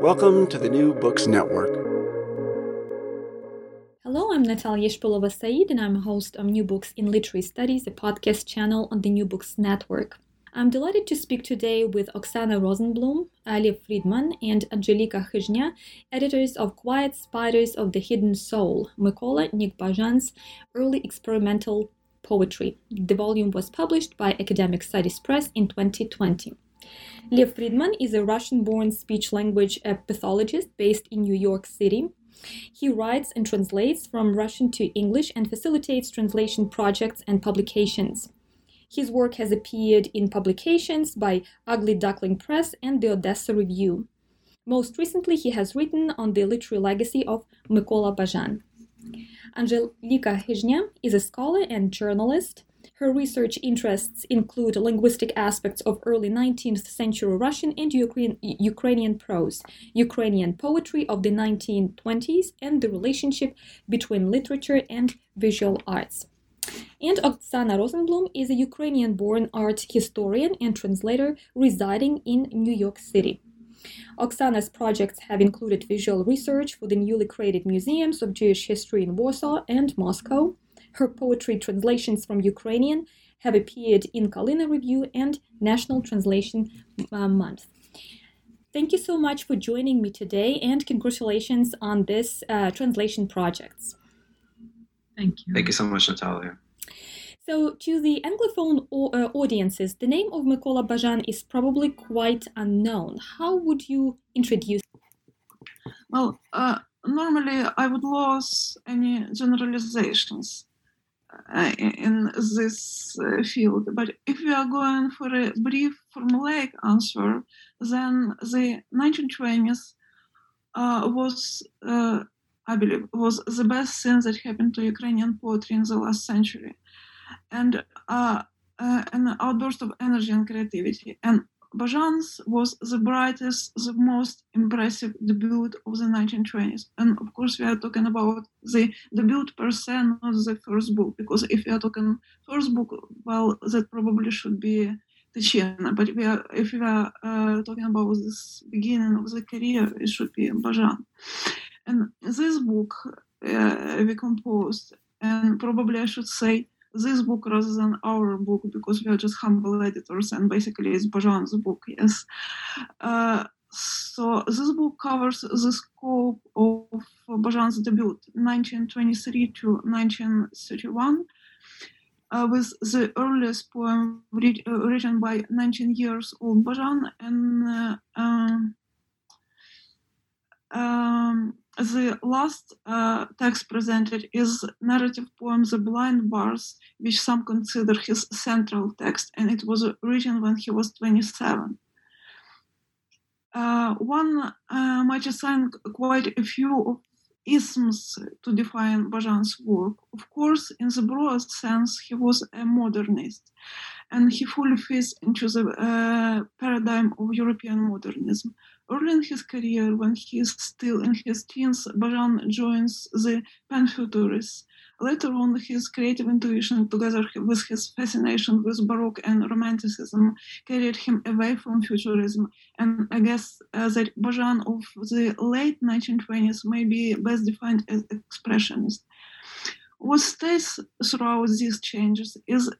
Welcome to the New Books Network. Hello, I'm Natalia Shpilova Said, and I'm a host of New Books in Literary Studies, a podcast channel on the New Books Network. I'm delighted to speak today with Oksana Rosenblum, Ali Friedman, and Angelika Khizhnya, editors of Quiet Spiders of the Hidden Soul, Mykola Nikbajan's early experimental poetry. The volume was published by Academic Studies Press in 2020. Lev Friedman is a Russian born speech language pathologist based in New York City. He writes and translates from Russian to English and facilitates translation projects and publications. His work has appeared in publications by Ugly Duckling Press and the Odessa Review. Most recently, he has written on the literary legacy of Mykola Bazhan. Angelika Khizhnya is a scholar and journalist. Her research interests include linguistic aspects of early 19th century Russian and Ukraine, Ukrainian prose, Ukrainian poetry of the 1920s, and the relationship between literature and visual arts. And Oksana Rosenblum is a Ukrainian born art historian and translator residing in New York City. Oksana's projects have included visual research for the newly created museums of Jewish history in Warsaw and Moscow. Her poetry translations from Ukrainian have appeared in Kalyna Review and National Translation uh, Month. Thank you so much for joining me today and congratulations on this uh, translation projects. Thank you. Thank you so much, Natalia. So, to the Anglophone o- uh, audiences, the name of Mykola Bazhan is probably quite unknown. How would you introduce? Well, uh, normally I would lose any generalizations uh, in this uh, field, but if we are going for a brief formulaic answer, then the 1920s uh, was, uh, I believe, was the best thing that happened to Ukrainian poetry in the last century, and uh, an outburst of energy and creativity. And Bazhan's was the brightest, the most impressive debut of the 1920s. And of course, we are talking about the debut per se, not the first book, because if we are talking first book, well, that probably should be Tychina. But we are, if we are uh, talking about this beginning of the career, it should be Bazhan. And this book uh, we composed, and probably I should say, this book rather than our book because we are just humble editors and basically it's Bazhan's book, yes. Uh, so this book covers the scope of Bazhan's debut, 1923 to 1931, uh, with the earliest poem uh, written by 19 years old Bazhan and um, um, the last uh, text presented is narrative poem The Blind Bard, which some consider his central text, and it was written when he was 27. Uh, one uh, might assign quite a few isms to define Bazhan's work. Of course, in the broad sense, he was a modernist, and he fully fits into the uh, paradigm of European modernism. Early in his career, when he is still in his teens, Bazhan joins the Panfuturists. Later on, his creative intuition, together with his fascination with Baroque and Romanticism, carried him away from Futurism. And I guess uh, that Bazhan of the late 1920s may be best defined as expressionist. What stays throughout these changes is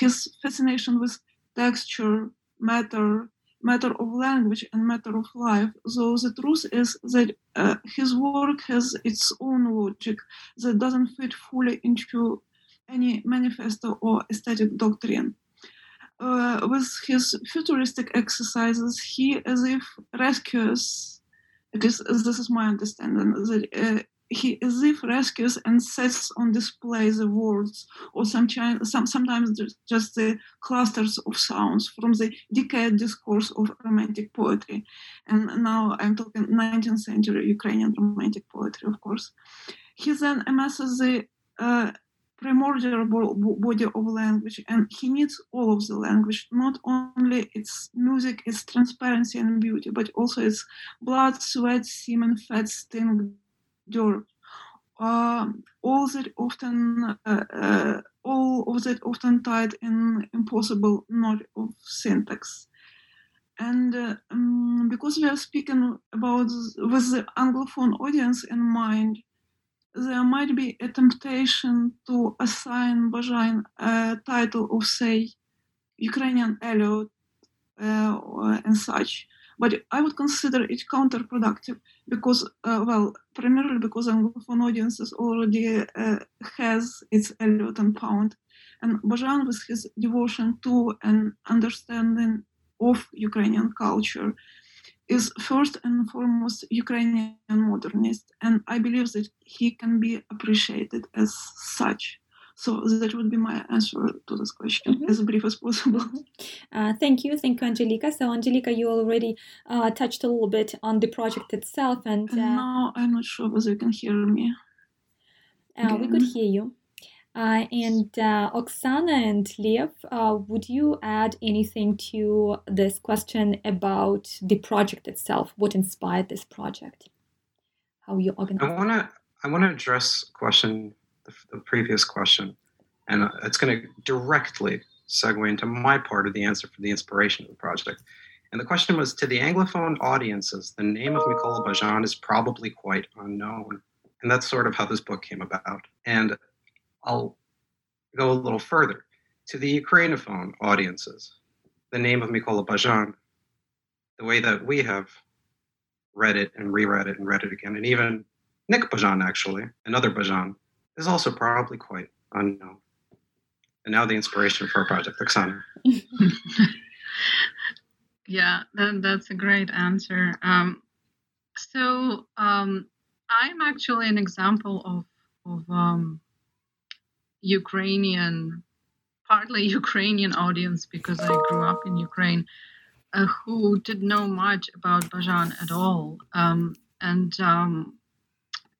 his fascination with texture, matter, matter of language and matter of life. Though the truth is that uh, his work has its own logic that doesn't fit fully into any manifesto or aesthetic doctrine. Uh, with his futuristic exercises, he as if rescues, at least this is my understanding, that uh, he as if rescues and sets on display the words or some, some, sometimes just the clusters of sounds from the decayed discourse of romantic poetry. And now I'm talking 19th century Ukrainian romantic poetry, of course. He then amasses the uh, primordial body of language and he needs all of the language not only its music its transparency and beauty but also its blood sweat semen fat sting dirt uh, all that often uh, all of that often tied in impossible knot of syntax and uh, um, because we are speaking about with the anglophone audience in mind there might be a temptation to assign Bazhan a title of, say, Ukrainian Eliot uh, and such. But I would consider it counterproductive because, uh, well, primarily because Anglophone audiences already uh, has its Eliot and Pound. And Bazhan, with his devotion to and understanding of Ukrainian culture, is first and foremost Ukrainian modernist, and I believe that he can be appreciated as such. So that would be my answer to this question, mm-hmm. as brief as possible. Uh, thank you, thank you, Angelica. So, Angelica, you already uh, touched a little bit on the project itself, and uh, no, I'm not sure whether you can hear me. Uh, we could hear you. Uh, and uh, Oksana and Lev, uh, would you add anything to this question about the project itself? What inspired this project? How you organize? I want to I want to address question the, previous question, and uh, it's going to directly segue into my part of the answer for the inspiration of the project. And the question was to the Anglophone audiences, the name of Mykola Bazhan is probably quite unknown. And that's sort of how this book came about. And I'll go a little further to the Ukrainophone audiences. The name of Mykola Bazhan, the way that we have read it and reread it and read it again, and even Nick Bazhan, actually, another Bazhan, is also probably quite unknown. And now the inspiration for project, Oksana. yeah, that, that's a great answer. Um, so um, I'm actually an example of, of um, Ukrainian, partly Ukrainian audience because I grew up in Ukraine, uh, who didn't know much about Bazhan at all. Um, and um,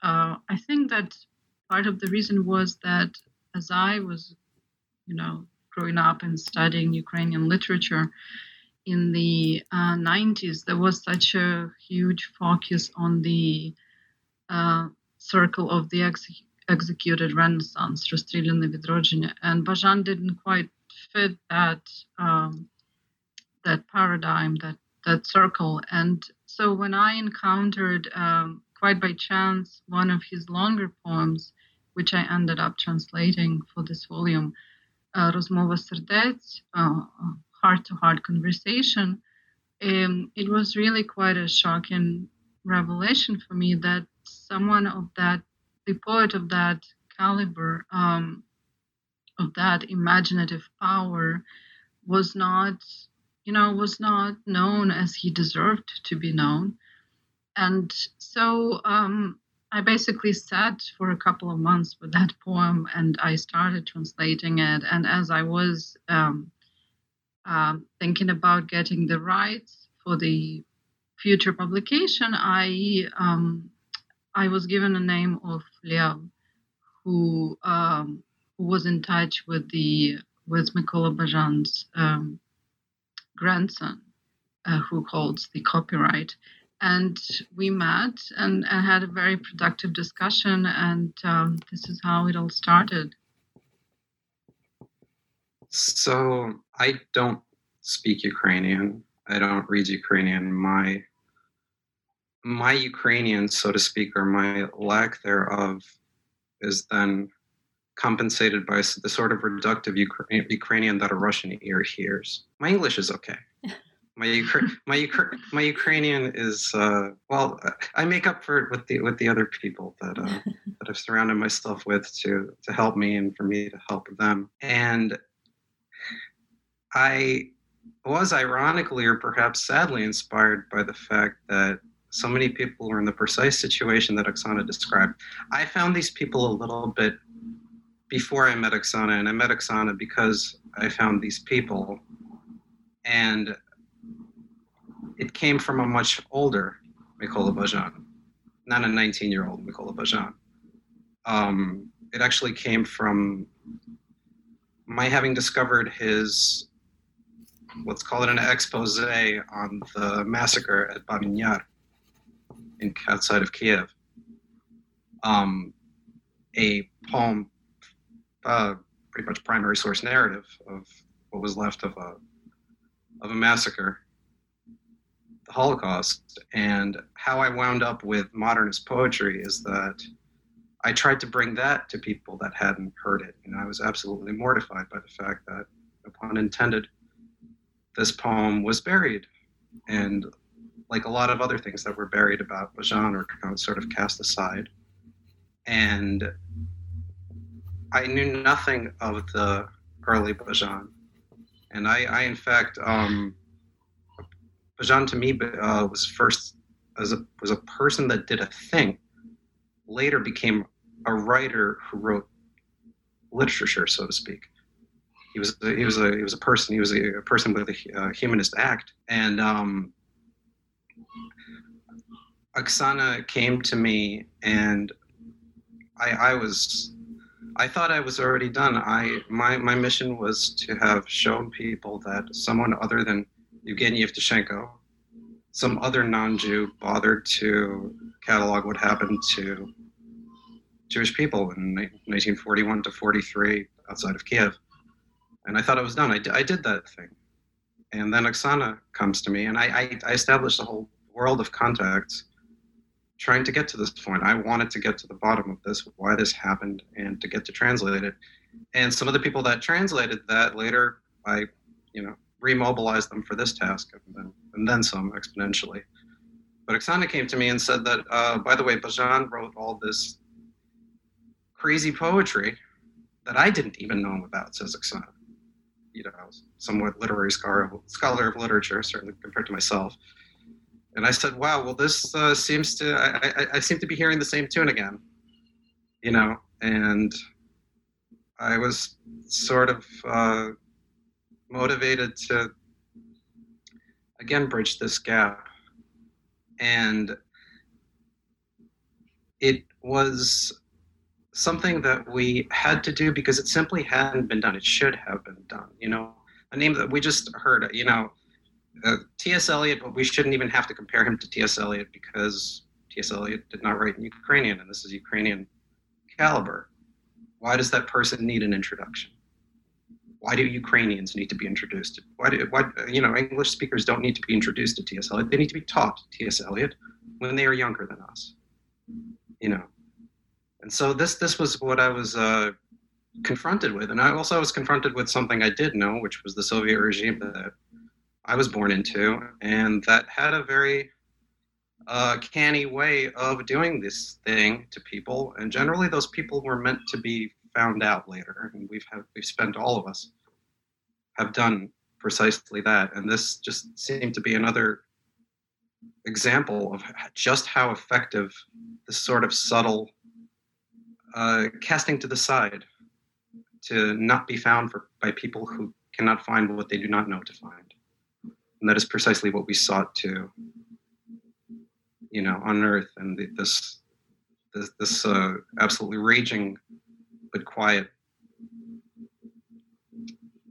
uh, I think that Part of the reason was that as I was, you know, growing up and studying Ukrainian literature in the uh, 90s, there was such a huge focus on the uh, circle of the ex- executed Renaissance, Расстрелянное Відродження, and Bazhan didn't quite fit that um, that paradigm, that that circle. And so when I encountered, um, quite by chance, one of his longer poems which I ended up translating for this volume, uh, Rozmova Serdets, uh, heart-to-heart conversation, um, it was really quite a shocking revelation for me that someone of that the poet of that caliber, um, of that imaginative power, was not, you know, was not known as he deserved to be known. And so um, I basically sat for a couple of months with that poem and I started translating it. And as I was um, um, thinking about getting the rights for the future publication, I um, I was given a name of Lev, who um, who was in touch with the with Mykola Bazhan's um, grandson, uh, who holds the copyright. And we met and, and had a very productive discussion, and um, this is how it all started. So I don't speak Ukrainian. I don't read Ukrainian. My my Ukrainian, so to speak, or my lack thereof, is then compensated by the sort of reductive Ukrainian that a Russian ear hears. My English is okay. my Ukra- my Ukra- my Ukrainian is uh, well. I make up for it with the with the other people that uh, that I've surrounded myself with to to help me and for me to help them. And I was ironically or perhaps sadly inspired by the fact that so many people were in the precise situation that Oksana described. I found these people a little bit before I met Oksana, and I met Oksana because I found these people. And it came from a much older Mykola Bazhan, not a 19 year old Mykola Bazhan. Um, it actually came from my having discovered his, let's call it an expose on the massacre at Babyn Yar in, outside of Kiev. Um, a poem, uh, pretty much primary source narrative of what was left of a, of a massacre Holocaust. And how I wound up with modernist poetry is that I tried to bring that to people that hadn't heard it. And I was absolutely mortified by the fact that, pun intended, this poem was buried. And like a lot of other things that were buried about Bazhan or kind of sort of cast aside. And I knew nothing of the early Bazhan. And I, I in fact, um, Bazhan to me uh, was first as a was a person that did a thing. Later became a writer who wrote literature, so to speak. He was a, he was a he was a person. He was a, a person with a humanist act. And um, Oksana came to me, and I, I was I thought I was already done. I my my mission was to have shown people that someone other than Evgeny Yevtushenko, some other non-Jew, bothered to catalog what happened to Jewish people in 1941 to 43 outside of Kiev. And I thought I was done. I, d- I did that thing. And then Oksana comes to me, and I, I, I established a whole world of contacts trying to get to this point. I wanted to get to the bottom of this, why this happened, and to get to translate it. And some of the people that translated that later, I, you know, remobilized them for this task, and then, and then some exponentially. But Oksana came to me and said that, uh, by the way, Bazhan wrote all this crazy poetry that I didn't even know about, says Oksana. You know, I was somewhat literary scholar, scholar of literature, certainly compared to myself. And I said, wow, well, this uh, seems to, I, I, I, seem to be hearing the same tune again, you know, and I was sort of uh, motivated to, again, bridge this gap. And it was something that we had to do because it simply hadn't been done. It should have been done, you know, a name that we just heard, you know, uh, T.S. Eliot, but we shouldn't even have to compare him to T.S. Eliot because T.S. Eliot did not write in Ukrainian, and this is Ukrainian caliber. Why does that person need an introduction? Why do Ukrainians need to be introduced? Why do why you know English speakers don't need to be introduced to T.S. Eliot? They need to be taught T.S. Eliot when they are younger than us. You know, and so this this was what I was uh, confronted with, and I also was confronted with something I did know, which was the Soviet regime that I was born into, and that had a very uh, canny way of doing this thing to people. And generally, those people were meant to be found out later. And we've have, we've spent all of us have done precisely that. And this just seemed to be another example of just how effective this sort of subtle uh, casting to the side to not be found for, by people who cannot find what they do not know to find. And that is precisely what we sought to, you know, unearth. And the, this, this, this uh, absolutely raging but quiet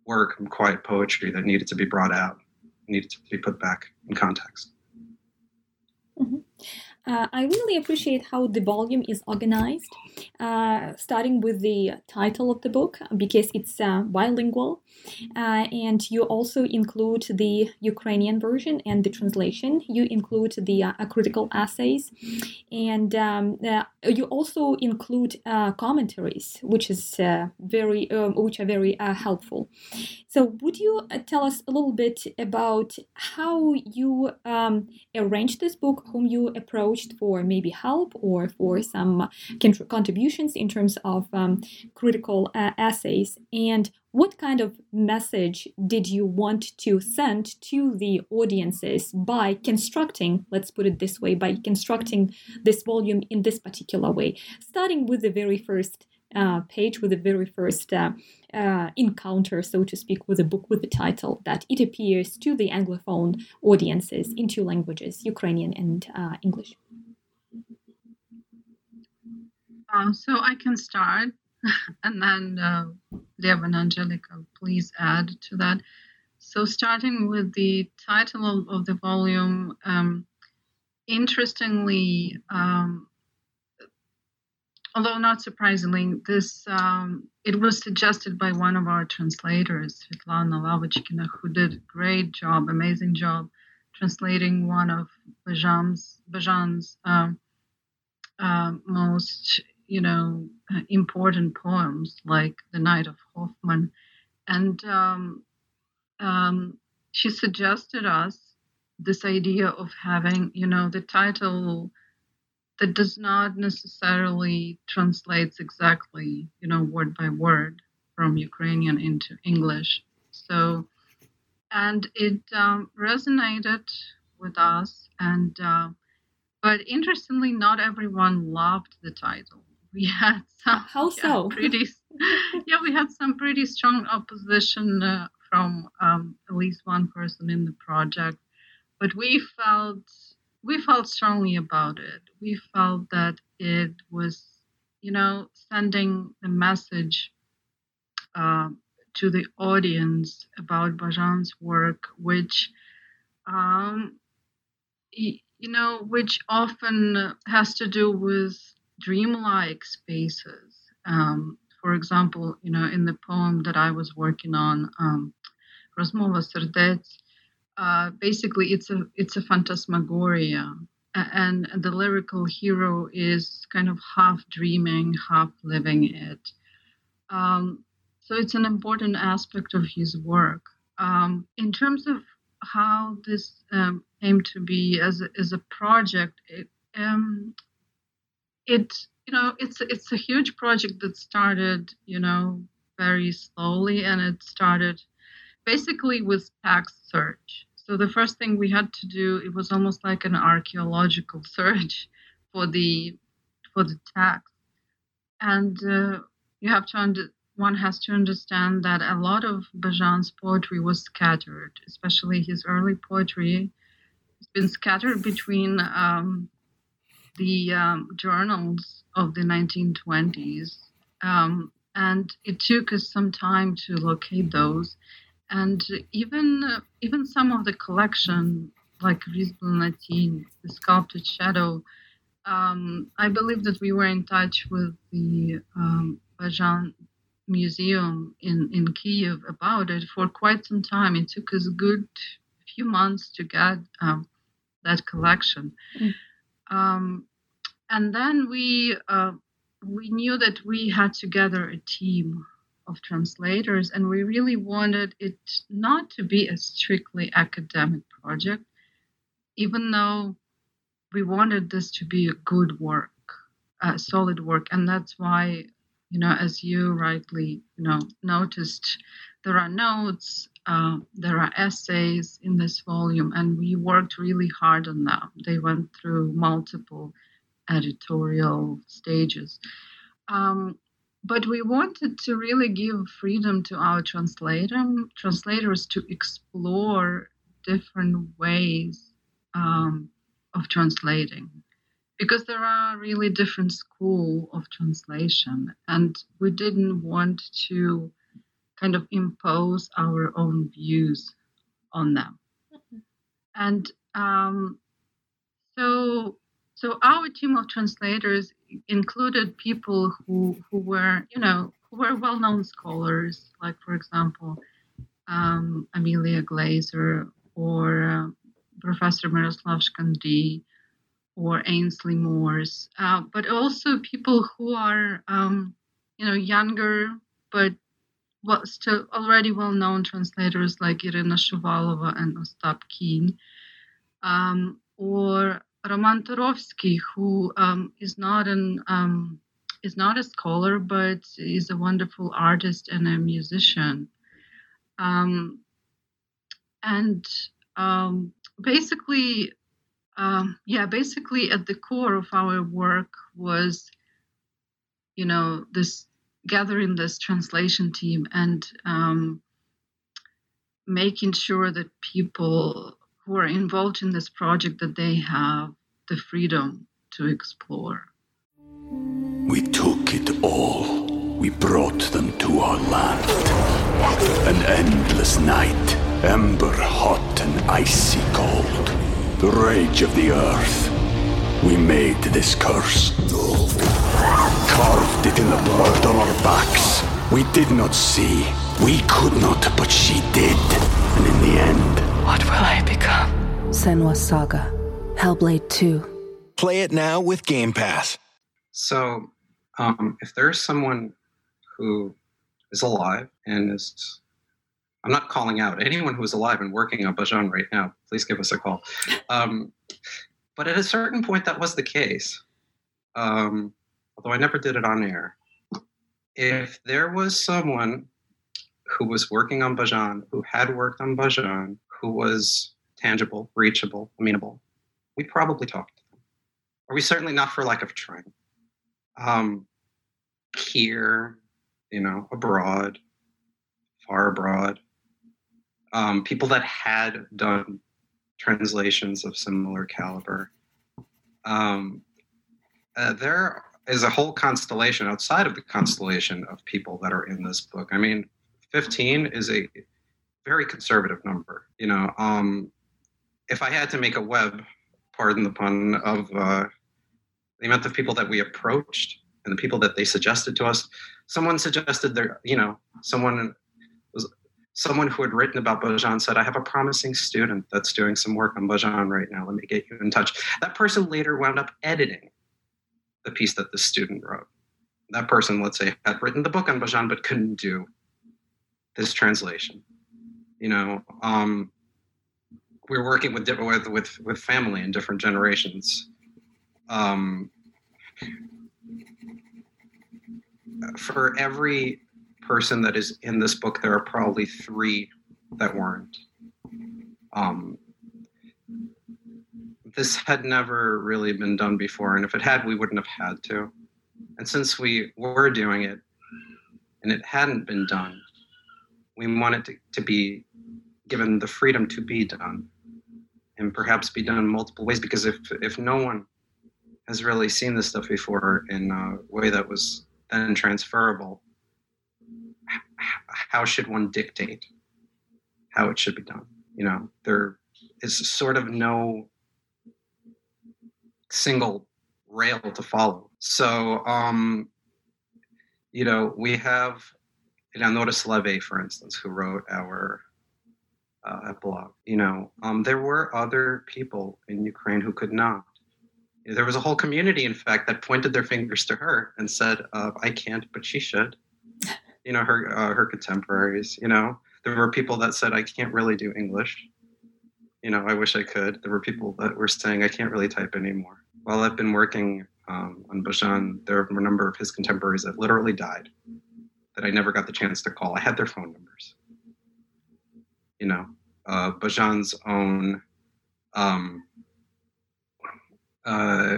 work and quiet poetry that needed to be brought out, needed to be put back in context. Mm-hmm. Uh, I really appreciate how the volume is organized, uh, starting with the title of the book because it's uh, bilingual, uh, and you also include the Ukrainian version and the translation. You include the uh, critical essays, and um, uh, you also include commentaries, which is very, um, which are very helpful. So, would you tell us a little bit about how you um, this book, whom you approached for maybe help or for some contributions in terms of um, critical uh, essays, and what kind of message did you want to send to the audiences by constructing, let's put it this way, by constructing this volume in this particular way, starting with the very first uh, page with the very first uh, uh, encounter, so to speak, with the book with the title that it appears to the Anglophone audiences in two languages, Ukrainian and uh, English. Uh, so I can start, and then uh, Lev and Angelica, please add to that. So, starting with the title of, of the volume, um, interestingly, um, although not surprisingly, this um, it was suggested by one of our translators, Svetlana Lavochkina, who did a great job, amazing job, translating one of Bazhan's, Bazhan's um, uh, most, you know, important poems, like The Night of Hoffman, and um, um, she suggested us this idea of having, you know, the title that does not necessarily translates exactly, you know, word by word from Ukrainian into English. So, and it um, resonated with us. And uh, but interestingly, not everyone loved the title. We had some how so yeah, pretty yeah we had some pretty strong opposition uh, from um, at least one person in the project, but we felt we felt strongly about it. We felt that it was, you know, sending a message uh, to the audience about Bazhan's work, which, um, you know, which often has to do with dreamlike spaces. Um, for example, you know, in the poem that I was working on, um, Serdets, uh, basically it's a it's a phantasmagoria. And the lyrical hero is kind of half dreaming half living it. Um, so it's an important aspect of his work. Um, in terms of how this um, came to be as a, as a project it, um, it you know it's it's a huge project that started you know very slowly and it started basically with text search. So the first thing we had to do, it was almost like an archaeological search for the for the text, and uh, you have to under, one has to understand that a lot of Bazhan's poetry was scattered, especially his early poetry. It's been scattered between um, the um, journals of the 1920s, um, and it took us some time to locate those and even even some of the collection like Natin, the sculpted shadow, um, I believe that we were in touch with the um, Bazhan Museum in, in Kiev about it for quite some time. It took us a good few months to get um, that collection. Mm. Um, and then we uh, we knew that we had to gather a team of translators, and we really wanted it not to be a strictly academic project, even though we wanted this to be a good work, a solid work, and that's why, you know, as you rightly, you know, noticed, there are notes, uh, there are essays in this volume, and we worked really hard on them. They went through multiple editorial stages. Um, but we wanted to really give freedom to our translator, translators to explore different ways um, of translating because there are really different school of translation and we didn't want to kind of impose our own views on them. And um, so so our team of translators included people who who were you know who were well-known scholars, like for example um, Amelia Glaser or uh, Professor Miroslav Shkandrij or Ainsley Morse, uh, but also people who are um, you know younger but well, still already well-known translators like Irina Shuvalova and Ostap Kin, um, or Roman Turovsky, who um, is not an um, is not a scholar but is a wonderful artist and a musician. Um, and um, basically, um, yeah, basically at the core of our work was, you know, this gathering this translation team and um, making sure that people who are involved in this project that they have the freedom to explore. We took it all. We brought them to our land. An endless night, ember hot and icy cold. The rage of the earth. We made this curse. Carved it in the blood on our backs. We did not see. We could not, but she did. And in the end. What will I become? Senua's Saga. Hellblade 2. Play it now with Game Pass. So, um, if there's someone who is alive and is, I'm not calling out anyone who is alive and working on Bazhan right now, please give us a call. Um, but at a certain point, that was the case. Um, although I never did it on air. If there was someone who was working on Bazhan, who had worked on Bazhan, who was tangible, reachable, amenable, we probably talked to them. Or we certainly not for lack of trying. Um, here, you know, abroad, far abroad, um, people that had done translations of similar caliber. Um, uh, there is a whole constellation outside of the constellation of people that are in this book. I mean, 15 is a very conservative number. You know, um, if I had to make a web, pardon the pun, of uh, the amount of people that we approached and the people that they suggested to us, someone suggested there, you know, someone was someone who had written about Bazhan said, I have a promising student that's doing some work on Bazhan right now. Let me get you in touch. That person later wound up editing the piece that the student wrote. That person, let's say, had written the book on Bazhan but couldn't do this translation. You know, um, we are working with, with with with family in different generations. Um, for every person that is in this book, there are probably three that weren't. Um, this had never really been done before, and if it had, we wouldn't have had to. And since we were doing it and it hadn't been done, we wanted to, to be given the freedom to be done and perhaps be done in multiple ways because if if no one has really seen this stuff before in a way that was then transferable how should one dictate how it should be done you know there is sort of no single rail to follow so um you know we have Eleonora Solovey, for instance, who wrote our uh, epilogue. You know, um, there were other people in Ukraine who could not. There was a whole community, in fact, that pointed their fingers to her and said, uh, "I can't, but she should." You know, her uh, her contemporaries. You know, there were people that said, "I can't really do English." You know, I wish I could. There were people that were saying, "I can't really type anymore." While I've been working um, on Bazhan, there are a number of his contemporaries that literally died that I never got the chance to call. I had their phone numbers. You know, uh, own um, uh,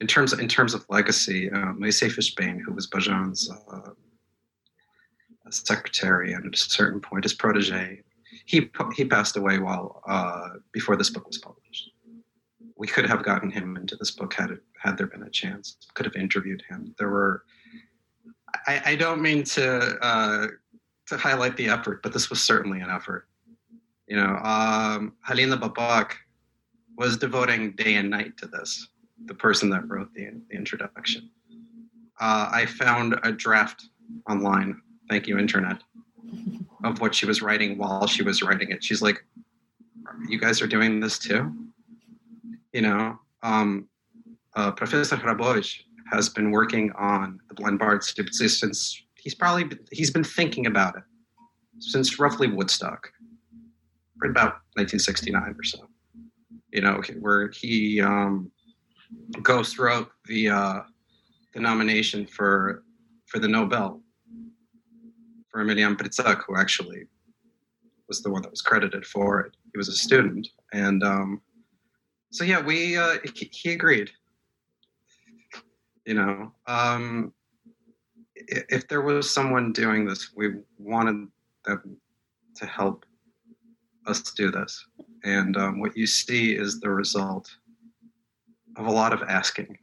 in terms of, in terms of legacy, uh, Moisei Fishbein, who was Bazhan's uh, secretary and at a certain point his protege, he he passed away while uh, before this book was published. We could have gotten him into this book had it, had there been a chance. Could have interviewed him. There were I, I don't mean to uh, to highlight the effort, but this was certainly an effort. You know, um, Halina Babak was devoting day and night to this. The person that wrote the, the introduction. Uh, I found a draft online. Thank you, internet, of what she was writing while she was writing it. She's like, "You guys are doing this too." You know, um, uh, Professor Hrabovich has been working on the blind bard since he's probably he's been thinking about it since roughly Woodstock, right about 1969 or so. You know, where he um, goes throughout the uh, the nomination for for the Nobel for Omeljan Pritsak, who actually was the one that was credited for it. He was a student, and um, so yeah, we uh, he, he agreed. You know um, if there was someone doing this we wanted them to help us do this. And um, what you see is the result of a lot of asking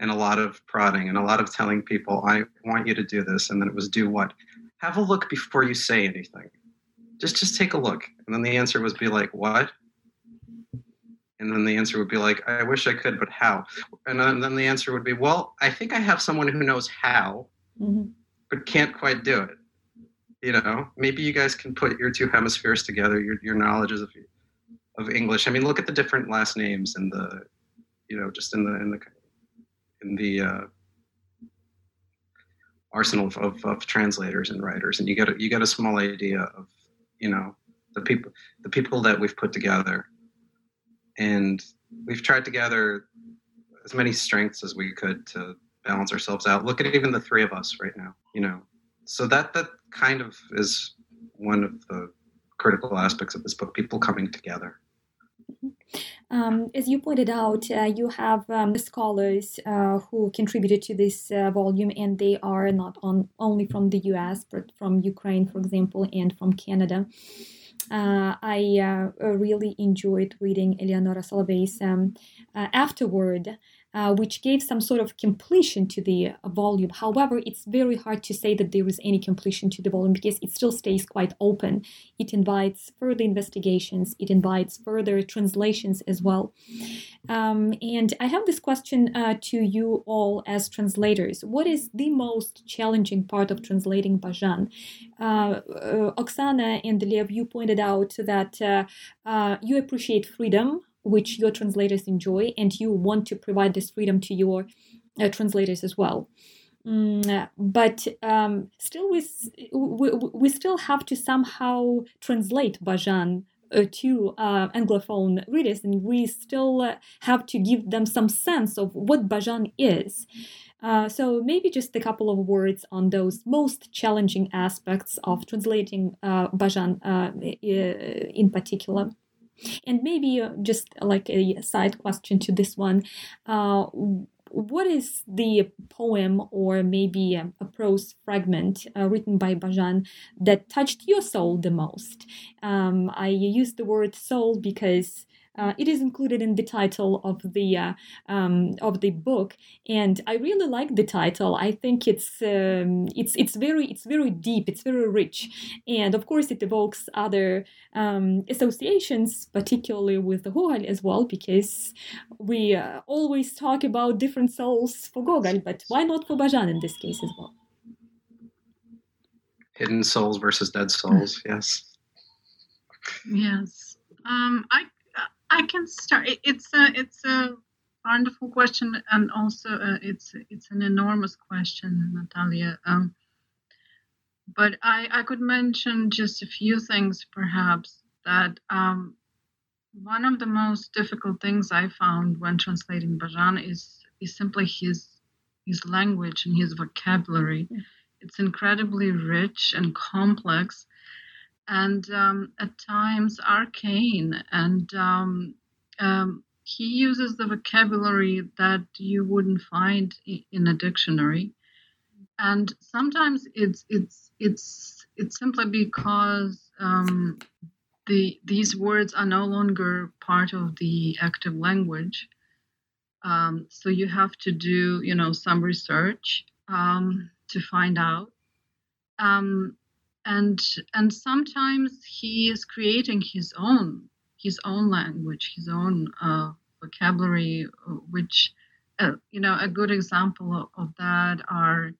and a lot of prodding and a lot of telling people i want you to do this and then it was do what? Have a look before you say anything. Just just take a look. And then the answer was be like what and then the answer would be like, I wish I could, but how? And then, then the answer would be, well, I think I have someone who knows how, mm-hmm. but can't quite do it. You know, maybe you guys can put your two hemispheres together, your, your knowledges of, of English. I mean, look at the different last names and the, you know, just in the, in the, in the, uh, arsenal of, of, of, translators and writers and you get a, you get a small idea of you know the people the people that we've put together and we've tried to gather as many strengths as we could to balance ourselves out. Look at even the three of us right now, you know. So that that kind of is one of the critical aspects of this book: people coming together. Um, as you pointed out, uh, you have um, scholars uh, who contributed to this uh, volume, and they are not on, only from the US, but from Ukraine, for example, and from Canada. Uh, I uh, really enjoyed reading Eleonora Solovey's um, uh, afterword uh, which gave some sort of completion to the volume. However, it's very hard to say that there is any completion to the volume because it still stays quite open. It invites further investigations, it invites further translations as well. Um, and I have this question uh, to you all as translators. What is the most challenging part of translating Bazhan? Uh, uh, Oksana and Lev, you pointed out that uh, you appreciate freedom which your translators enjoy, and you want to provide this freedom to your uh, translators as well. Mm, but um, still, we, we, we still have to somehow translate Bazhan uh, to uh, Anglophone readers, and we still uh, have to give them some sense of what Bazhan is. Uh, so maybe just a couple of words on those most challenging aspects of translating uh, uh, in particular. And maybe uh, just like a side question to this one, uh, what is the poem or maybe a, a prose fragment uh, written by Bazhan that touched your soul the most? Um, I use the word soul because uh, it is included in the title of the uh, um, of the book, and I really like the title. I think it's um, it's it's very it's very deep. It's very rich, and of course it evokes other um, associations, particularly with the Gogol as well, because we uh, always talk about different souls for Gogol, but why not for Bazhan in this case as well? Hidden souls versus dead souls. yes. Yes. Um, I I can start. It's a it's a wonderful question, and also uh, it's it's an enormous question, Natalia. Um, but I I could mention just a few things, perhaps that um, one of the most difficult things I found when translating Bazhan is is simply his his language and his vocabulary. It's incredibly rich and complex and um, at times arcane. And um, um, he uses the vocabulary that you wouldn't find in a dictionary. And sometimes it's it's it's it's simply because um, the these words are no longer part of the active language. Um, so you have to do you know some research um, to find out. Um, and and sometimes he is creating his own his own language, his own uh, vocabulary, which, uh, you know, a good example of, of that are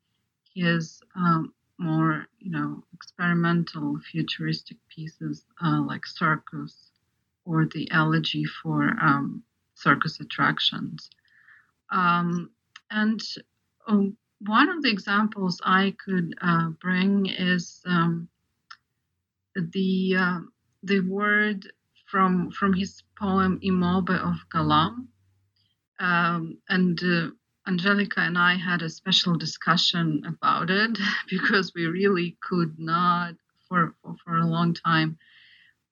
his um, more, you know, experimental, futuristic pieces uh, like Circus or the elegy for um, circus attractions. Um, and um, one of the examples I could uh, bring is um, the uh, the word from from his poem Immobile of Galam, um, and uh, Angelica and I had a special discussion about it because we really could not for for, for a long time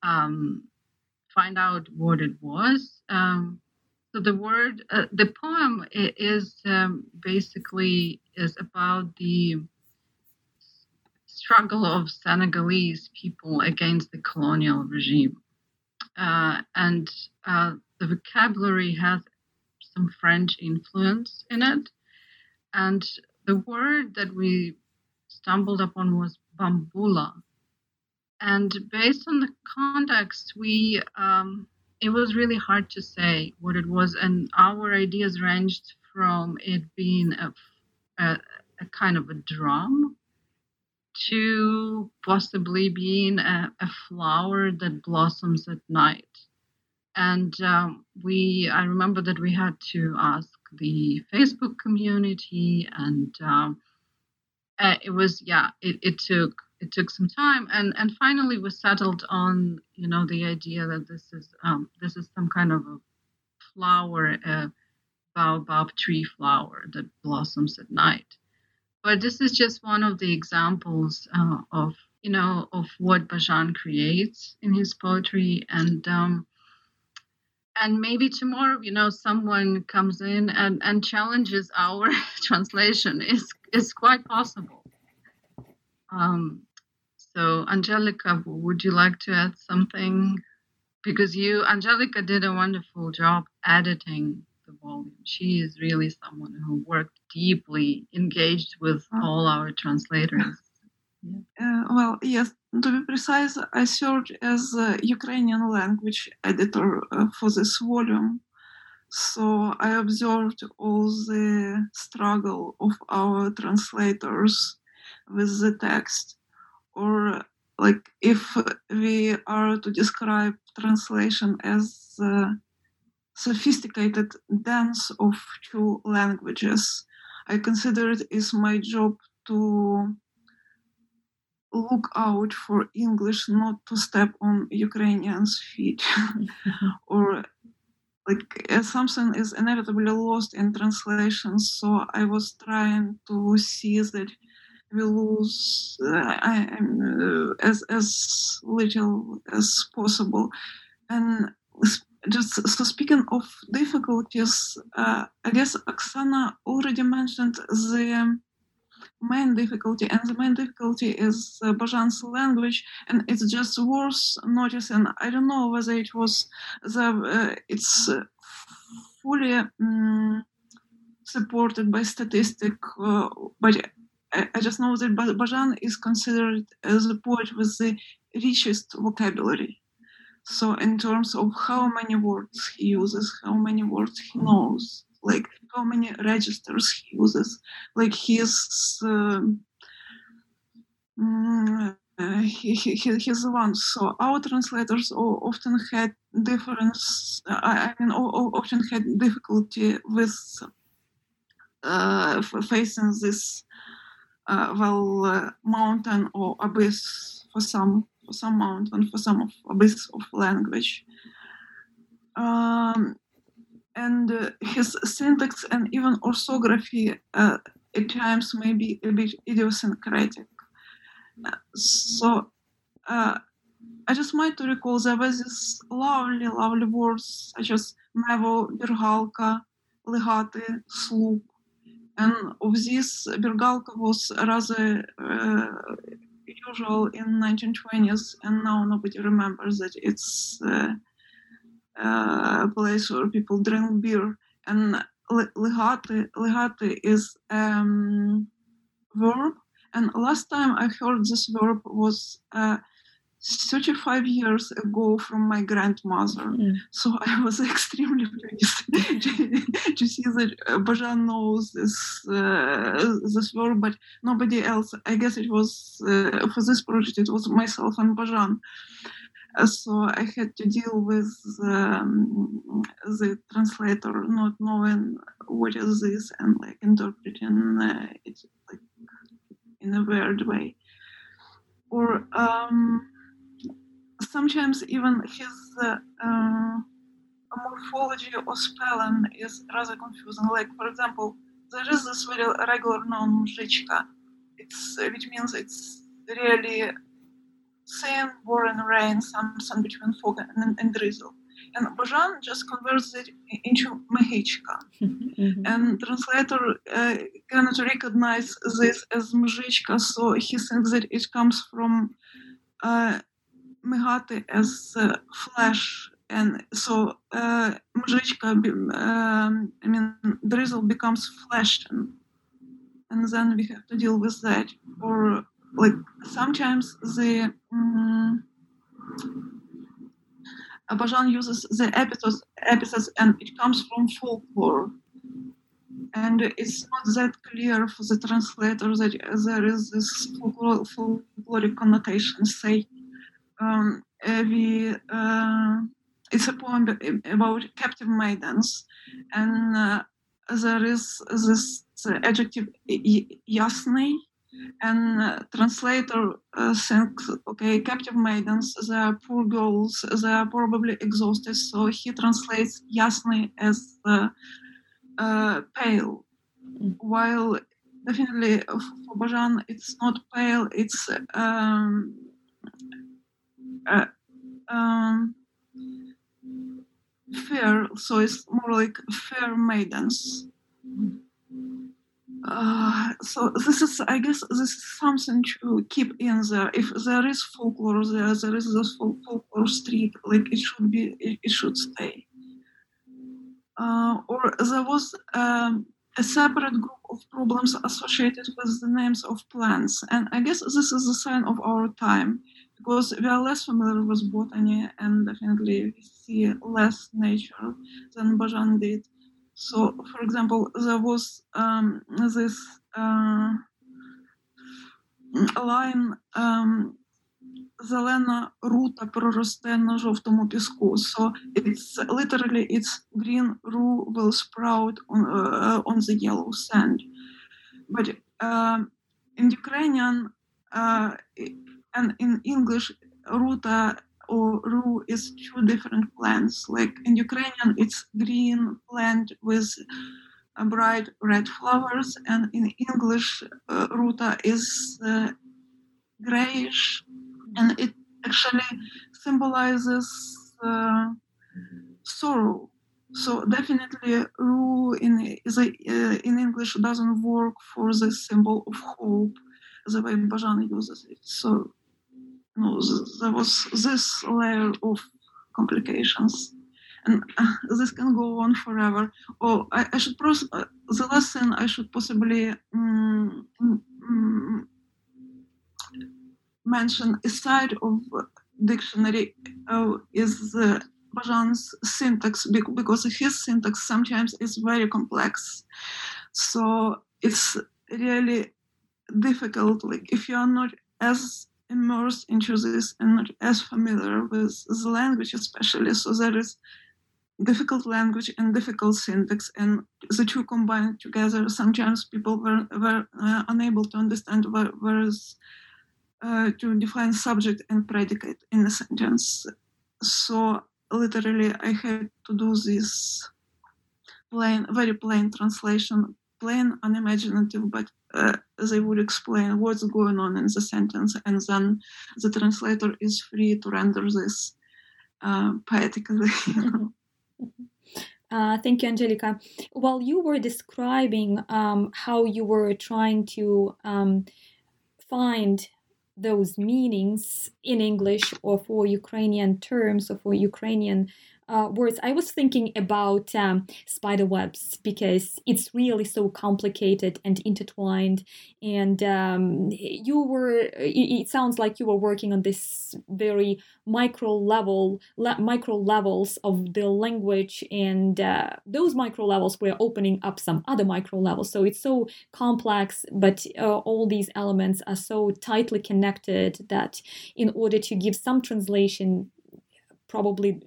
um, find out what it was. Um, so the word, uh, the poem is um, basically is about the struggle of Senegalese people against the colonial regime, uh, and uh, the vocabulary has some French influence in it, and the word that we stumbled upon was bambula, and based on the context, we um, it was really hard to say what it was, and our ideas ranged from it being a, a, a kind of a drum to possibly being a, a flower that blossoms at night. And um, we, I remember that we had to ask the Facebook community, and um, uh, it was, yeah, it, it took it took some time and and finally we settled on you know the idea that this is um, this is some kind of a flower a baobab tree flower that blossoms at night. But this is just one of the examples uh, of you know of what Bazhan creates in his poetry. And um, and maybe tomorrow you know someone comes in and and challenges our translation. Is is quite possible. Um, so, Angelica, would you like to add something? Because you, Angelica, did a wonderful job editing the volume. She is really someone who worked deeply, engaged with uh-huh. all our translators. Uh, well, yes, to be precise, I served as a Ukrainian language editor uh, for this volume. So I observed all the struggle of our translators with the text or like if we are to describe translation as a sophisticated dance of two languages i consider it is my job to look out for english not to step on ukrainians feet. Or like something is inevitably lost in translation so i was trying to see that we lose uh, I, uh, as as little as possible. And just so speaking of difficulties, uh, I guess Oksana already mentioned the main difficulty, and the main difficulty is uh, Bazhan's language, and it's just worth noticing. I don't know whether it was the uh, it's fully um, supported by statistic, uh, but I, just know that Bazhan is considered as a poet with the richest vocabulary. So, in terms of how many words he uses, how many words he knows, like how many registers he uses, like his. Um, mm, uh, he, he, he's the one. So our translators often had difference. I mean, often had difficulty with uh, facing this uh, well uh, mountain or abyss for some for some mountain for some of abyss of language. Um, and uh, his syntax and even orthography uh, at times may be a bit idiosyncratic. So uh, I just might to recall there was this lovely, lovely words such as mevo, birgalka, ligati, sloop, and of this, Birgalka was rather uh, usual in 1920s, and now nobody remembers that it's uh, a place where people drink beer. And ligati, ligati is a um, verb, and last time I heard this verb was uh, 35 years ago from my grandmother. Mm. So I was extremely pleased to, to, see that Bazhan knows this uh, this word, but nobody else. I guess it was uh, for this project. It was myself and Bazhan. So I had to deal with um, the translator not knowing what is this and like interpreting uh, it like in a weird way or um, sometimes even his uh, morphology of spelling is rather confusing. Like, for example, there is this very regular noun mzhichka, it's, which means it's really same boring rain, something between fog and, and drizzle. And Bazhan just converts it into Mexica. Mm-hmm. And translator uh, cannot recognize this as Mexica, so he thinks that it comes from uh, Mehati as uh, flash and so uh, э, I mean, drizzle becomes flesh, and, and, then we have to deal with that. Or like sometimes the mm, um, Abajan uses the episodes, episodes, and it comes from folklore. And it's not that clear for the translator that there is this folklore, folkloric connotation. Say, um, we. Uh, it's a poem about captive maidens, and uh, there is this adjective yasny, and uh, translator uh, thinks, okay, captive maidens, they are poor girls, they are probably exhausted, so he translates yasny as uh, pale, while definitely for Bazhan it's not pale, it's um, uh, um, fair, so it's more like fair maidens. Uh, so this is, I guess, this is something to keep in there. If there is folklore there, there is this folklore street, like it should be, it, should stay. Uh, or there was um, a separate group of problems associated with the names of plants, and I guess this is a sign of our time because we are less familiar with botany and definitely we see less nature than Bazhan did. So, for example, there was um, this uh, line um, зелена рута проросте на жовтому піску. So it's literally it's green rue will sprout on, uh, on the yellow sand. But uh, in Ukrainian, uh, and in English, ruta or ru is two different plants. Like in Ukrainian, it's green plant with bright red flowers, and in English, uh, ruta is uh, grayish, and it actually symbolizes uh, sorrow. So definitely, ru in uh, in English doesn't work for the symbol of hope the way Bazhan uses it. So no, there was this layer of complications. And uh, this can go on forever. Or i, I should pros- uh, the lesson i should possibly um, um, mention aside of dictionary uh, is the Bazhan's syntax because his syntax sometimes is very complex. So it's really difficult like if you are not as immersed into this and not as familiar with the language, especially. So there is difficult language and difficult syntax, and the two combined together. Sometimes people were, were uh, unable to understand where, where is uh, to define subject and predicate in a sentence. So literally, I had to do this plain, very plain translation, plain, unimaginative, but uh, they would explain what's going on in the sentence, and then the translator is free to render this uh, poetically. Uh, thank you, Angelica. While you were describing um, how you were trying to um, find those meanings in English or for Ukrainian terms or for Ukrainian uh, words, I was thinking about um, spider webs because it's really so complicated and intertwined. And um, you were, it, sounds like you were working on this very micro level, le- micro levels of the language, and uh, those micro levels were opening up some other micro levels. So it's so complex, but uh, all these elements are so tightly connected that in order to give some translation, probably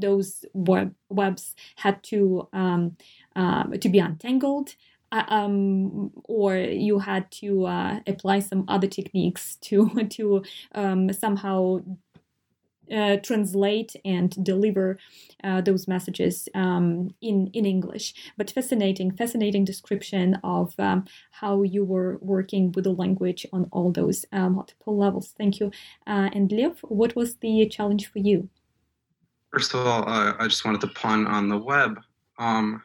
those web, webs had to um, um, to be untangled. Uh, um, or you had to uh, apply some other techniques to to um, somehow uh, translate and deliver uh, those messages um, in in English. But fascinating, fascinating description of um, how you were working with the language on all those uh, multiple levels. Thank you. Uh, and Lev, what was the challenge for you? First of all, uh, I just wanted to pun on the web. Um,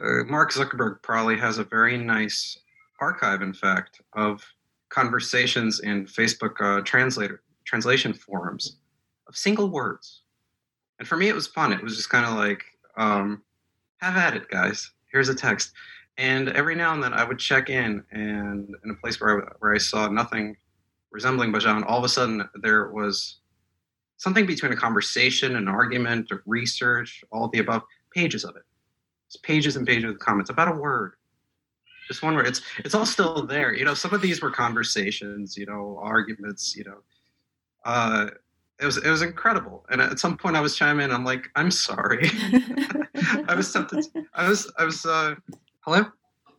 uh, Mark Zuckerberg probably has a very nice archive, in fact, of conversations in Facebook uh, translator translation forums of single words. And for me, it was fun. It was just kind of like, um, have at it, guys. Here's a text. And every now and then, I would check in, and in a place where I, where I saw nothing resembling Bazhan, all of a sudden there was something between a conversation, an argument, a research, all the above, pages of it. It's pages and pages of comments about a word. Just one word. It's it's all still there. You know, some of these were conversations, you know, arguments, you know. Uh, it was it was incredible. And at some point I was chiming in, I'm like, I'm sorry. I was tempted I was I was uh hello?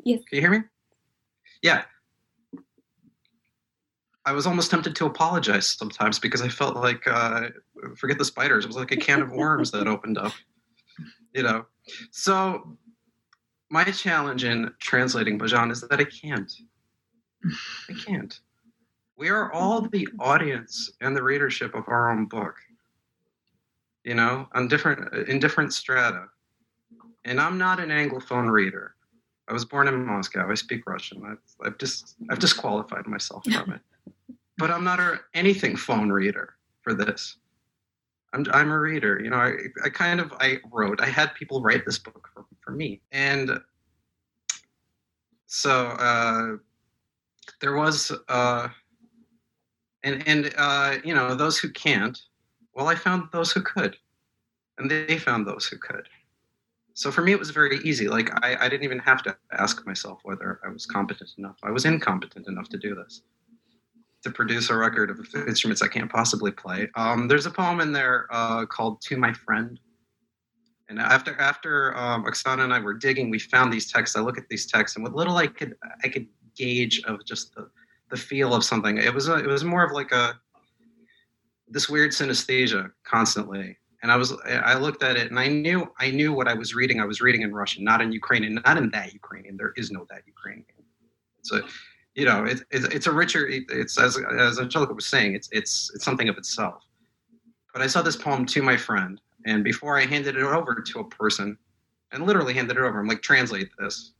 Yes. Can you hear me? Yeah. I was almost tempted to apologize sometimes because I felt like uh, forget the spiders. It was like a can of worms that opened up. You know. So my challenge in translating Bazhan is that I can't. I can't. We are all the audience and the readership of our own book. You know, on different in different strata. And I'm not an Anglophone reader. I was born in Moscow. I speak Russian. I've, I've just I've disqualified myself from it but I'm not a anything phone reader for this. I'm I'm a reader. You know, I I kind of I wrote. I had people write this book for, for me, and so uh, there was uh, and and uh, you know those who can't. Well, I found those who could, and they found those who could. So for me, it was very easy. Like I, I didn't even have to ask myself whether I was competent enough. I was incompetent enough to do this to produce a record of instruments I can't possibly play. Um, there's a poem in there uh, called "To My Friend," and after after um, Oksana and I were digging, we found these texts. I look at these texts, and what little I could I could gauge of just the the feel of something. It was a, it was more of like a this weird synesthesia constantly. And I was I looked at it and I knew I knew what I was reading. I was reading in Russian, not in Ukrainian, not in that Ukrainian. There is no that Ukrainian. A you know, it, it, it's a richer. It's as as Angelica was saying, it's it's it's something of itself. But I saw this poem to my friend, and before I handed it over to a person, and literally handed it over, I'm like, translate this.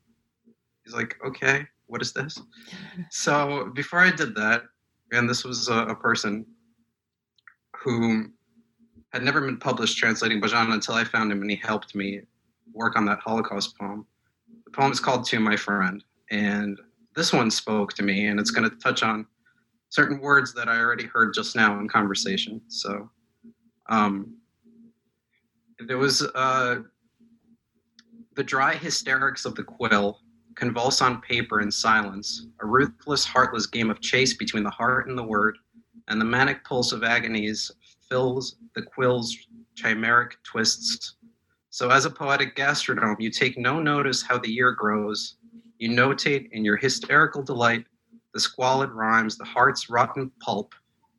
He's like, okay, what is this? so before I did that, and this was a, a person who had never been published translating Bazhan until I found him, and he helped me work on that Holocaust poem. The poem is called "To My Friend," and this one spoke to me, and it's going to touch on certain words that I already heard just now in conversation. So, um, there was uh, the dry hysterics of the quill convulse on paper in silence, a ruthless, heartless game of chase between the heart and the word, and the manic pulse of agonies fills the quill's chimeric twists. So, as a poetic gastronome, you take no notice how the year grows, you notate in your hysterical delight the squalid rhymes, the heart's rotten pulp.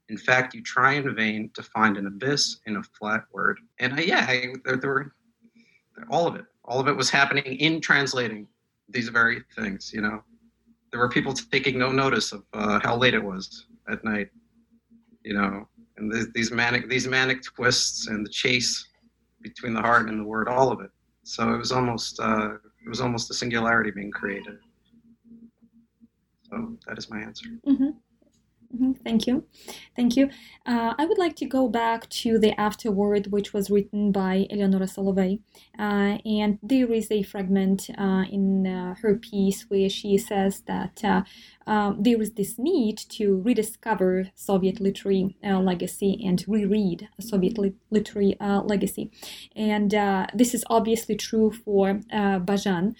In fact, you try in vain to find an abyss in a flat word. And I, yeah, I, there, there were all of it. All of it was happening in translating these very things. You know, there were people taking no notice of uh, how late it was at night. You know, and th- these manic these manic twists and the chase between the heart and the word, all of it. So it was almost uh, it was almost a singularity being created. So that is my answer. Mm-hmm. Mm-hmm. Thank you. Thank you. Uh, I would like to go back to the afterword, which was written by Eleonora Solovey. Uh, and there is a fragment uh, in uh, her piece where she says that uh, um, there is this need to rediscover Soviet literary uh, legacy and reread Soviet li- literary legacy. And this is obviously true for Bazhan.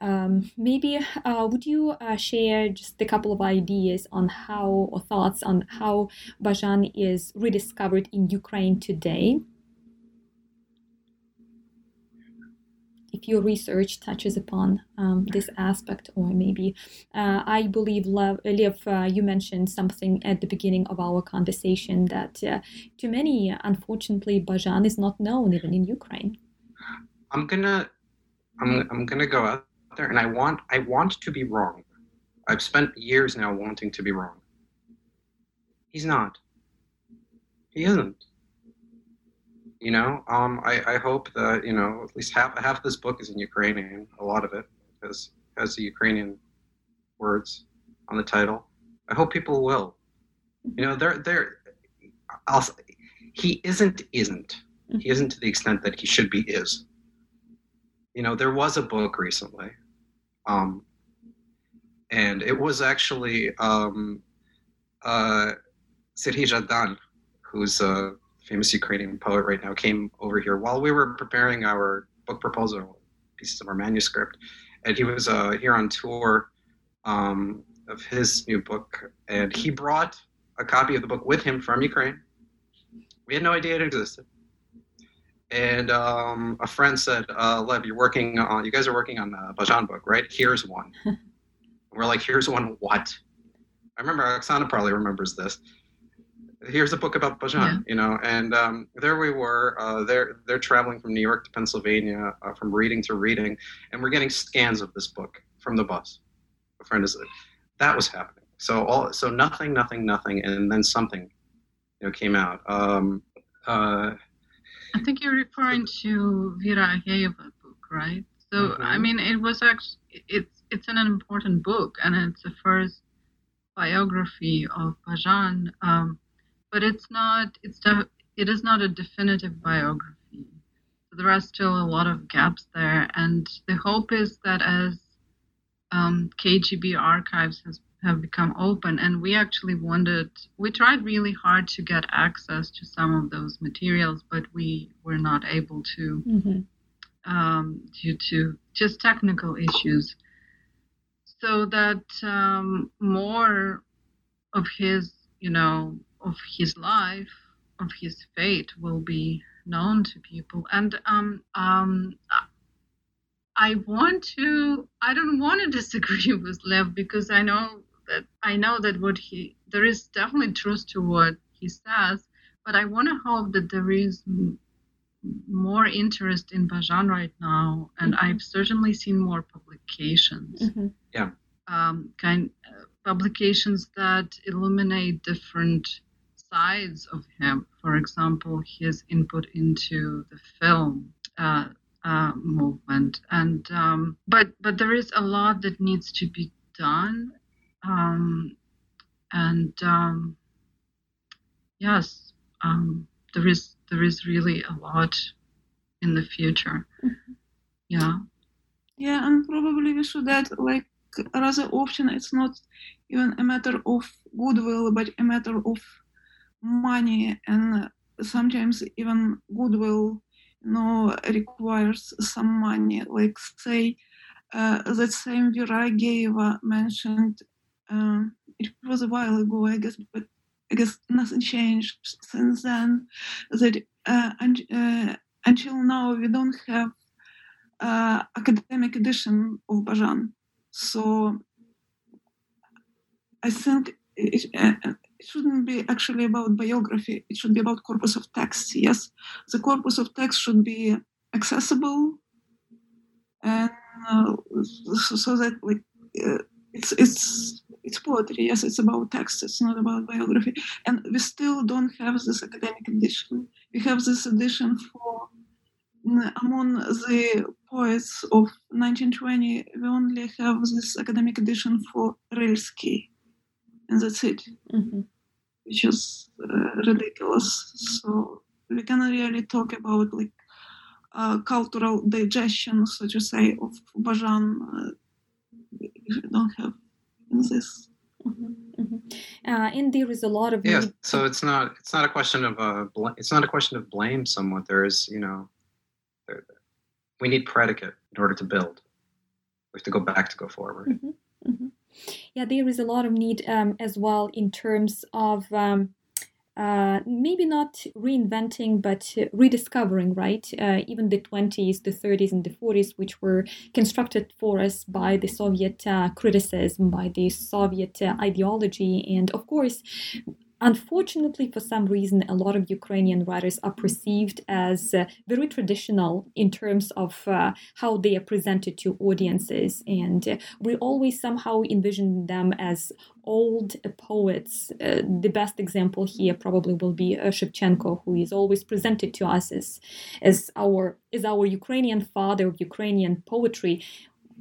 Um, maybe would you share just a couple of ideas on how or thoughts on how Bazhan is rediscovered in Ukraine today. If your research touches upon um, this aspect, or maybe uh, I believe, Lev, uh, you mentioned something at the beginning of our conversation that uh, to many, unfortunately, Bazhan is not known even in Ukraine. I'm gonna, I'm, I'm gonna go out there, and I want, I want to be wrong. I've spent years now wanting to be wrong. He's not. He isn't. You know, um, I, I hope that, you know, at least half, half of this book is in Ukrainian, a lot of it has, has the Ukrainian words on the title. I hope people will. You know, they're, they're, I'll, he isn't, isn't. He isn't to the extent that he should be, is. You know, there was a book recently, um, and it was actually um, uh, Serhii Zhadan, who's a famous Ukrainian poet right now, came over here while we were preparing our book proposal, pieces of our manuscript, and he was uh, here on tour um, of his new book, and he brought a copy of the book with him from Ukraine. We had no idea it existed. And um, a friend said, uh, "Lev, you're working on. You guys are working on the Bazhan book, right? Here's one." we're like, "Here's one. What?" I remember Oksana probably remembers this here's a book about Bazhan, yeah. you know, and um, there we were. Uh, they're they're traveling from New York to Pennsylvania, uh, from reading to reading, and we're getting scans of this book from the bus. A friend is that was happening. So all so nothing, nothing, nothing, and then something, you know, came out. Um, uh, I think you're referring to Vera Ageyeva book, right? So mm-hmm. I mean, it was actually it's it's an important book, and it's the first biography of Bazhan. Um, but it's not it's def- it is not a definitive biography. So there are still a lot of gaps there, and the hope is that as um, KGB archives has have become open, and we actually wanted we tried really hard to get access to some of those materials, but we were not able to mm-hmm. um, due to just technical issues. So that um, more of his, you know, of his life, of his fate, will be known to people. And um, um, I want to. I don't want to disagree with Lev because I know that I know that what he there is definitely truth to what he says, but I want to hope that there is more interest in Bazhan right now, and mm-hmm. I've certainly seen more publications. Mm-hmm. Yeah. Um, kind uh, publications that illuminate different sides of him. For example, his input into the film uh, uh, movement, and um, but but there is a lot that needs to be done, um, and um, yes, um, there is there is really a lot in the future. Mm-hmm. Yeah. Yeah, and probably we should add like rather often it's not even a matter of goodwill, but a matter of money and sometimes even goodwill you know requires some money. Like say uh, that same Vera Ageyeva mentioned uh, it was a while ago I guess but I guess nothing changed since then that uh, and, uh, until now we don't have uh, academic edition of Bazhan so I think it, it shouldn't be actually about biography. It should be about corpus of text. Yes, the corpus of text should be accessible, and uh, so, so, that like uh, it's it's it's poetry. Yes, it's about text. It's not about biography. And we still don't have this academic edition. We have this edition for mm, among the poets of 1920. We only have this academic edition for Rylsky and that's it. Mm-hmm. which is uh, ridiculous. So we can really talk about like uh, cultural digestion, so to say, of Bazhan uh, if you don't have this. Mm-hmm, mm-hmm. Uh, and there is a lot of yeah. So it's not it's not a question of uh, bl- it's not a question of blame someone. There is you know, there, we need predicate in order to build. We have to go back to go forward. Mm-hmm, mm-hmm. Yeah, there is a lot of need um, as well in terms of um, uh, maybe not reinventing, but rediscovering, right? Uh, even the 20s, the 30s, and the 40s, which were constructed for us by the Soviet uh, criticism, by the Soviet uh, ideology, and of course, Unfortunately, for some reason, a lot of Ukrainian writers are perceived as uh, very traditional in terms of uh, how they are presented to audiences. And uh, we always somehow envision them as old poets. Uh, the best example here probably will be uh, Shevchenko, who is always presented to us as, as, our, as our Ukrainian father of Ukrainian poetry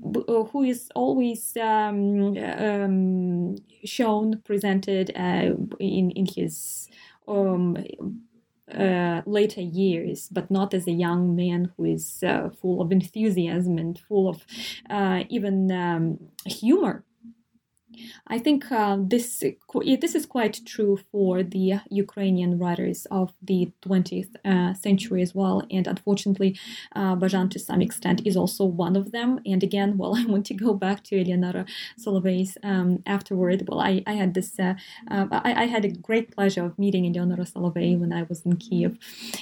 who is always um, um, shown presented uh, in in his um, uh, later years, but not as a young man who is uh, full of enthusiasm and full of uh, even um, humor. I think uh, this this is quite true for the Ukrainian writers of the 20th uh, century as well, and unfortunately, uh, Bazhan to some extent is also one of them. And again, well, I want to go back to Eleonora Solovey's um, afterward. Well, I, I had this uh, uh, I, I, had a great pleasure of meeting Eleonora Solovey when I was in Kiev,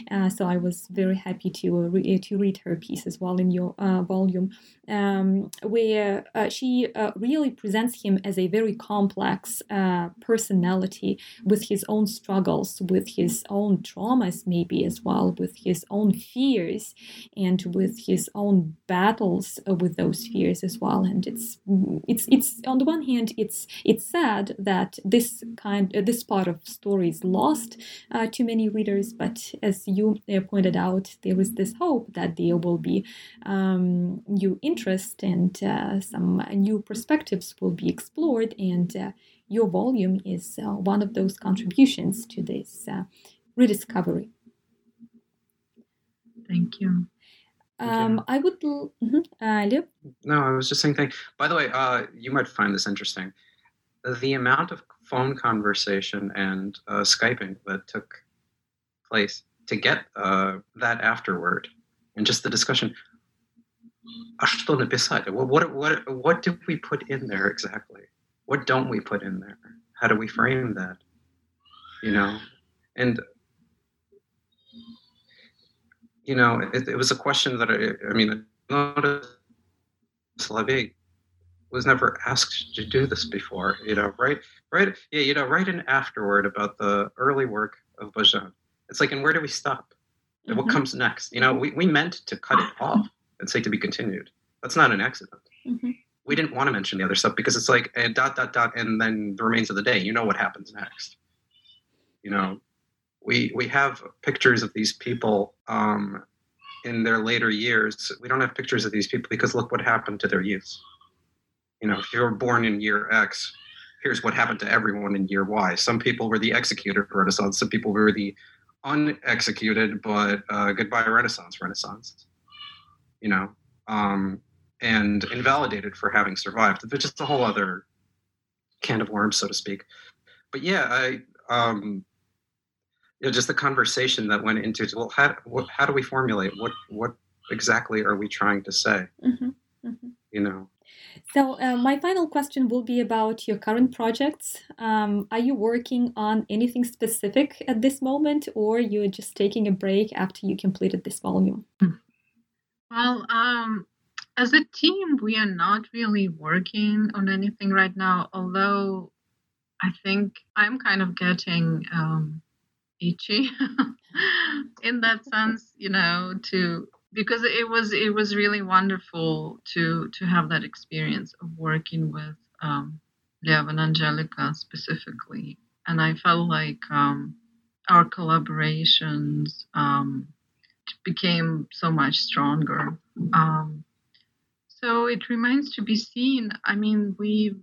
uh, so I was very happy to re- to read her piece as well in your volume, um, where she really presents him as a very complex uh, personality with his own struggles, with his own traumas, maybe as well, with his own fears, and with his own battles uh, with those fears as well. And it's it's it's on the one hand, it's it's sad that this kind uh, this part of story is lost uh, to many readers, but as you uh, pointed out, there is this hope that there will be um, new interest and uh, some new perspectives will be explored and uh, your volume is uh, one of those contributions to this uh, rediscovery. Thank you. Um, I would, mm-hmm. uh, No, I was just saying. Thank. By the way, uh, you might find this interesting. The amount of phone conversation and uh, skyping that took place to get uh, that afterward, and just the discussion. What, what, what, what did we put in there exactly? What don't we put in there? How do we frame that? You know, and you know, it, it was a question that I, I mean, Solovey was never asked to do this before. You know, right, right, yeah, you know, write an afterward about the early work of Bazhan. It's like, and where do we stop? Mm-hmm. What comes next? You know, we, we meant to cut it off and say to be continued. That's not an accident. Mm-hmm we didn't want to mention the other stuff because it's like and dot dot dot and then the remains of the day you know what happens next. You know we we have pictures of these people um, in their later years. We don't have pictures of these people because look what happened to their youth you know if you were born in year x here's what happened to everyone in year y. Some people were the executed renaissance some people were the unexecuted but uh, goodbye renaissance renaissance. You know um, and invalidated for having survived. It's just a whole other can of worms, so to speak. But yeah, I um, you know, just the conversation that went into well, how what, how do we formulate what what exactly are we trying to say? Mm-hmm. Mm-hmm. You know. So uh, my final question will be about your current projects. Um, are you working on anything specific at this moment, or you're just taking a break after you completed this volume? Well, um, as a team, we are not really working on anything right now, although I think I'm kind of getting um, itchy in that sense, you know, to because it was it was really wonderful to to have that experience of working with um, Lev and Angelica specifically, and I felt like um, our collaborations um, became so much stronger. Um, so it remains to be seen. I mean, we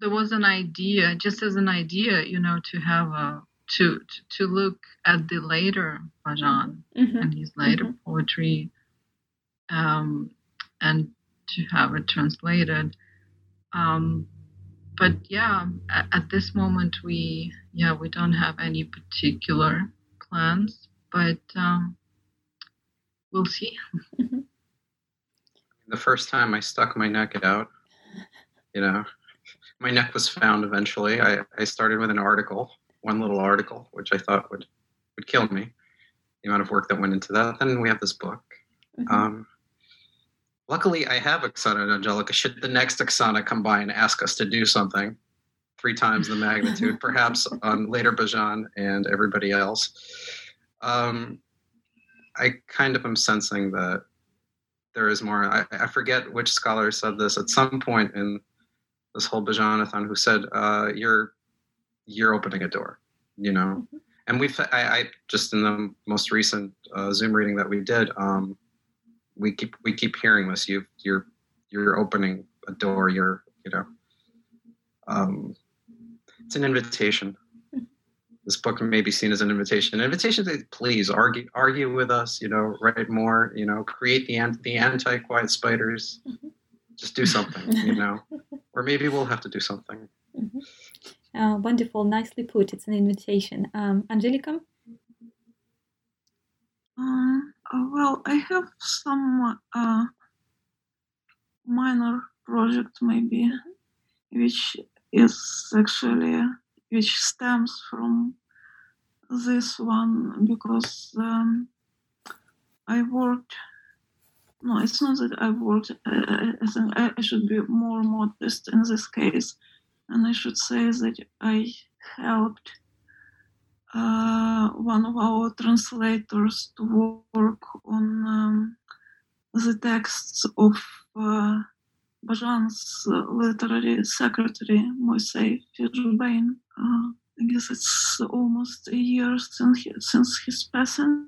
there was an idea, just as an idea, you know, to have a to to, look at the later Bazhan Mhm. and his later Mhm. poetry, um, and to have it translated. Um, but yeah, at, at this moment we yeah we don't have any particular plans, but um, we'll see. The first time I stuck my neck out, you know, my neck was found eventually. I, I started with an article, one little article, which I thought would would kill me. The amount of work that went into that. Then we have this book. Mhm. Um, luckily, I have Oksana and Angelica. Should the next Oksana come by and ask us to do something, three times the magnitude, perhaps on later Bazhan and everybody else, um, I kind of am sensing that there is more. I, I forget which scholar said this at some point in this whole Bazhanathon, who said, uh, "You're you're opening a door," you know. And we've I, I just in the most recent uh, Zoom reading that we did, um, we keep we keep hearing this. You you're you're opening a door. You're you know, um, it's an invitation. This book may be seen as an invitation. An invitation to please argue argue with us. You know, write more. You know, create the the anti quiet spiders. Just do something. You know, or maybe we'll have to do something. Uh, wonderful, nicely put. It's an invitation. Um, Angelica? Um, uh, well, I have some uh, minor project maybe, which is actually which stems from this one because um, I worked. No, it's not that I worked. I think I, should be more modest in this case, and I should say that I helped uh, one of our translators to work on um, the texts of uh, Bazhan's uh, literary secretary, Moisei Fishbein. Uh, I guess it's almost a year since, he, since his passing.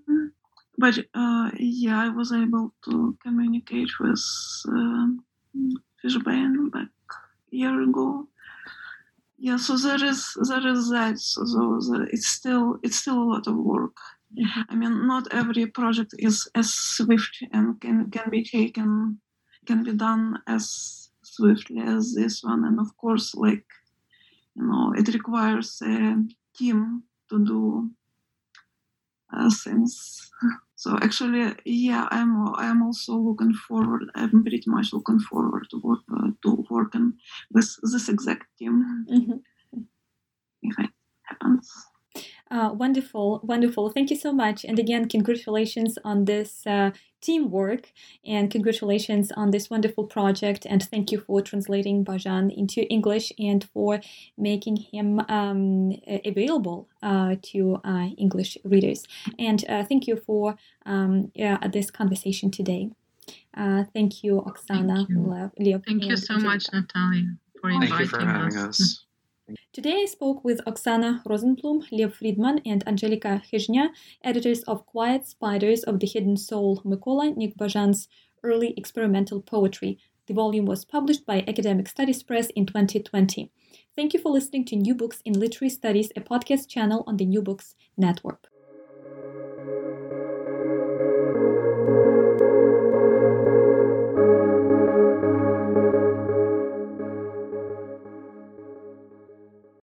But uh, yeah, I was able to communicate with um Fishbein back a year ago. Yeah so there is there is that. So the, it's still it's still a lot of work. I mean not every project is as swift and can can be taken can be done as swiftly as this one. And of course like you know it requires a team to do uh, things. So actually yeah i'm i'm also looking forward i'm pretty much looking forward to work uh, to working with this exact team. If it happens Uh, wonderful, wonderful. Thank you so much. And again, congratulations on this uh, teamwork and congratulations on this wonderful project. And thank you for translating Bazhan into English and for making him um, available uh, to uh, English readers. And uh, thank you for um, yeah, this conversation today. Uh, thank you, Oksana. Lev- Lev, Thank you so Angelica. much, Natalia, for inviting Thank you for having us. us. Today I spoke with Oksana Rosenblum, Lev Friedman, and Angelika Khizhnya, editors of Quiet Spiders of the Hidden Soul, Mykola Nikbajan's early experimental poetry. The volume was published by Academic Studies Press in 2020. Thank you for listening to New Books in Literary Studies, a podcast channel on the New Books Network.